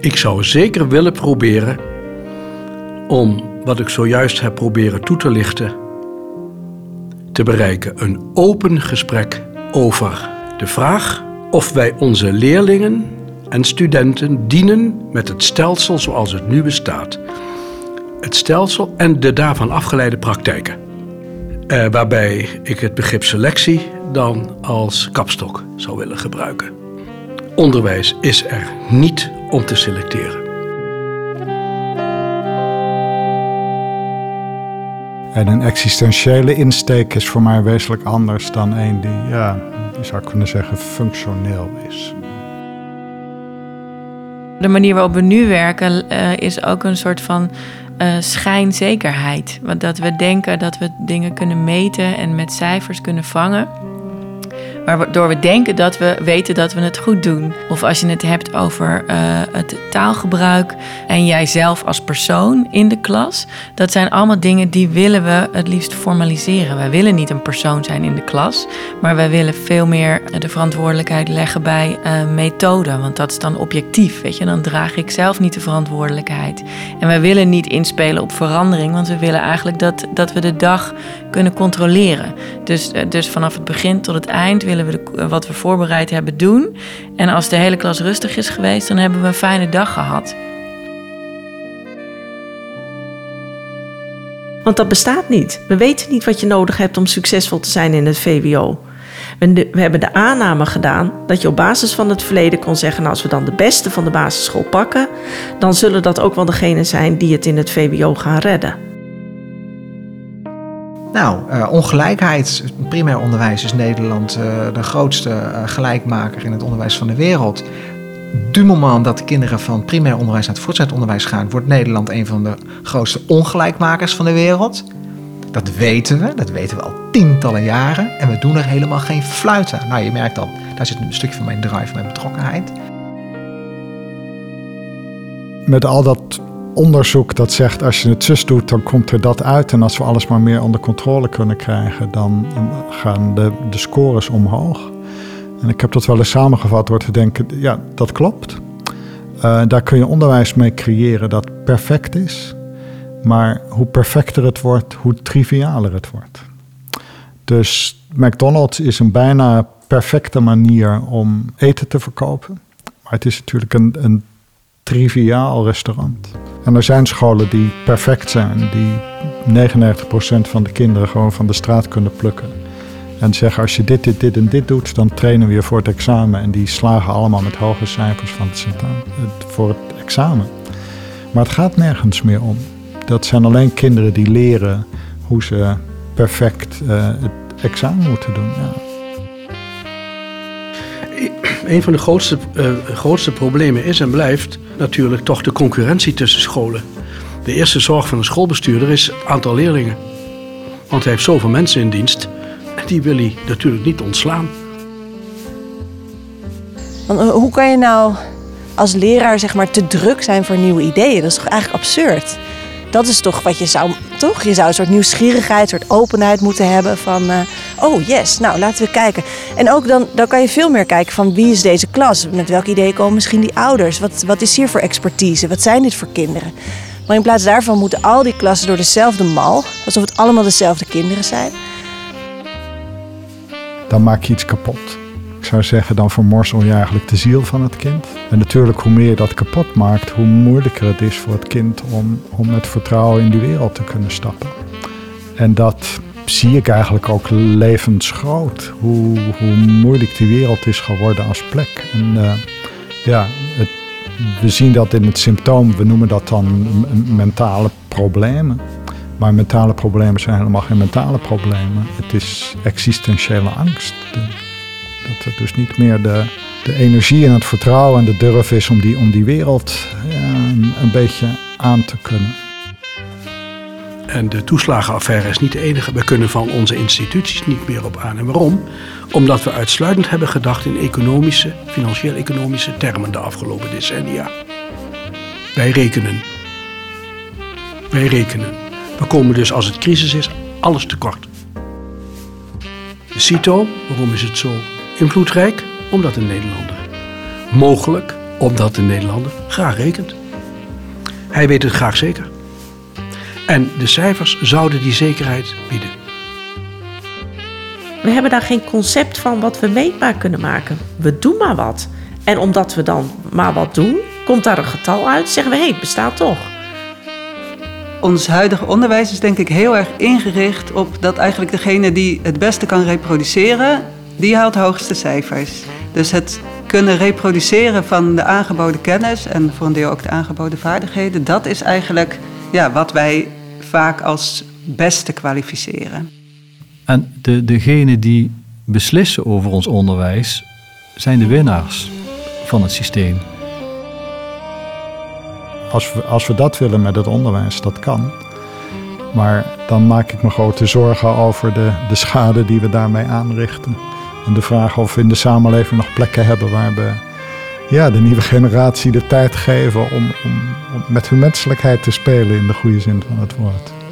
Ik zou zeker willen proberen om wat ik zojuist heb proberen toe te lichten, te bereiken. Een open gesprek over de vraag of wij onze leerlingen en studenten dienen met het stelsel zoals het nu bestaat. Het stelsel en de daarvan afgeleide praktijken. Eh, waarbij ik het begrip selectie dan als kapstok zou willen gebruiken. Onderwijs is er niet om te selecteren. En een existentiële insteek is voor mij wezenlijk anders dan een die, ja, je zou kunnen zeggen, functioneel is. De manier waarop we nu werken uh, is ook een soort van uh, schijnzekerheid. Want dat we denken dat we dingen kunnen meten en met cijfers kunnen vangen. Waardoor we denken dat we weten dat we het goed doen. Of als je het hebt over uh, het taalgebruik en jijzelf als persoon in de klas. Dat zijn allemaal dingen die willen we het liefst formaliseren. Wij willen niet een persoon zijn in de klas. Maar wij willen veel meer de verantwoordelijkheid leggen bij uh, methode. Want dat is dan objectief. Weet je? Dan draag ik zelf niet de verantwoordelijkheid. En wij willen niet inspelen op verandering. Want we willen eigenlijk dat, dat we de dag kunnen controleren. Dus, uh, dus vanaf het begin tot het eind willen we de, wat we voorbereid hebben doen. En als de hele klas rustig is geweest, dan hebben we een fijne dag gehad. Want dat bestaat niet. We weten niet wat je nodig hebt om succesvol te zijn in het VWO. We, hebben de aanname gedaan dat je op basis van het verleden kon zeggen: nou, als we dan de beste van de basisschool pakken, dan zullen dat ook wel degenen zijn die het in het VWO gaan redden. Nou, uh, ongelijkheid. Primair onderwijs is Nederland uh, de grootste uh, gelijkmaker in het onderwijs van de wereld. Du moment dat de kinderen van primair onderwijs naar het voortgezet onderwijs gaan, wordt Nederland een van de grootste ongelijkmakers van de wereld. Dat weten we, dat weten we al tientallen jaren. En we doen er helemaal geen fluiten. Nou, je merkt al, daar zit een stukje van mijn drive, mijn betrokkenheid. Met al dat onderzoek dat zegt als je het zus doet, dan komt er dat uit. En als we alles maar meer onder controle kunnen krijgen, dan gaan de, de scores omhoog. En ik heb dat wel eens samengevat door te denken, ja, dat klopt. Uh, daar kun je onderwijs mee creëren dat perfect is. Maar hoe perfecter het wordt, hoe trivialer het wordt. Dus McDonald's is een bijna perfecte manier om eten te verkopen. Maar het is natuurlijk een, een triviaal restaurant. En er zijn scholen die perfect zijn, die 99% van de kinderen gewoon van de straat kunnen plukken. En zeggen als je dit, dit, dit en dit doet, dan trainen we je voor het examen. En die slagen allemaal met hoge cijfers van het voor het examen. Maar het gaat nergens meer om. Dat zijn alleen kinderen die leren hoe ze perfect uh, het examen moeten doen. Ja. Een van de grootste, uh, grootste problemen is en blijft natuurlijk toch de concurrentie tussen scholen. De eerste zorg van een schoolbestuurder is het aantal leerlingen. Want hij heeft zoveel mensen in dienst en die wil hij natuurlijk niet ontslaan. Uh, hoe kan je nou als leraar zeg maar, te druk zijn voor nieuwe ideeën? Dat is toch eigenlijk absurd? Dat is toch wat je zou, toch? Je zou een soort nieuwsgierigheid, een soort openheid moeten hebben van, uh, oh yes, nou laten we kijken. En ook dan, dan kan je veel meer kijken van wie is deze klas? Met welke ideeën komen misschien die ouders? Wat, wat is hier voor expertise? Wat zijn dit voor kinderen? Maar in plaats daarvan moeten al die klassen door dezelfde mal, alsof het allemaal dezelfde kinderen zijn. Dan maak je iets kapot. Ik zou zeggen, dan vermorsel je eigenlijk de ziel van het kind. En natuurlijk, hoe meer je dat kapot maakt, hoe moeilijker het is voor het kind om, om met vertrouwen in die wereld te kunnen stappen. En dat zie ik eigenlijk ook levensgroot. Hoe, hoe moeilijk die wereld is geworden als plek. En uh, ja, we zien dat in het symptoom, we noemen dat dan mentale problemen. Maar mentale problemen zijn helemaal geen mentale problemen. Het is existentiële angst. Dat er dus niet meer de, de energie en het vertrouwen en de durf is om die, om die wereld ja, een beetje aan te kunnen. En de toeslagenaffaire is niet de enige. We kunnen van onze instituties niet meer op aan. En waarom? Omdat we uitsluitend hebben gedacht in economische, financieel-economische termen de afgelopen decennia. Wij rekenen. Wij rekenen. We komen dus als het crisis is, alles tekort. De CITO, waarom is het zo invloedrijk? Omdat een Nederlander mogelijk Omdat de Nederlander graag rekent. Hij weet het graag zeker. En de cijfers zouden die zekerheid bieden. We hebben daar geen concept van wat we meetbaar kunnen maken. We doen maar wat. En omdat we dan maar wat doen, komt daar een getal uit, zeggen we hé, hey, het bestaat toch. Ons huidige onderwijs is denk ik heel erg ingericht op dat eigenlijk degene die het beste kan reproduceren, die haalt de hoogste cijfers. Dus het kunnen reproduceren van de aangeboden kennis en voor een deel ook de aangeboden vaardigheden, dat is eigenlijk ja, wat wij vaak als beste kwalificeren. En de, degenen die beslissen over ons onderwijs zijn de winnaars van het systeem. Als we, als we dat willen met het onderwijs, dat kan. Maar dan maak ik me grote zorgen over de, de schade die we daarmee aanrichten. En de vraag of we in de samenleving nog plekken hebben waar we ja, de nieuwe generatie de tijd geven om, om, om met hun menselijkheid te spelen in de goede zin van het woord.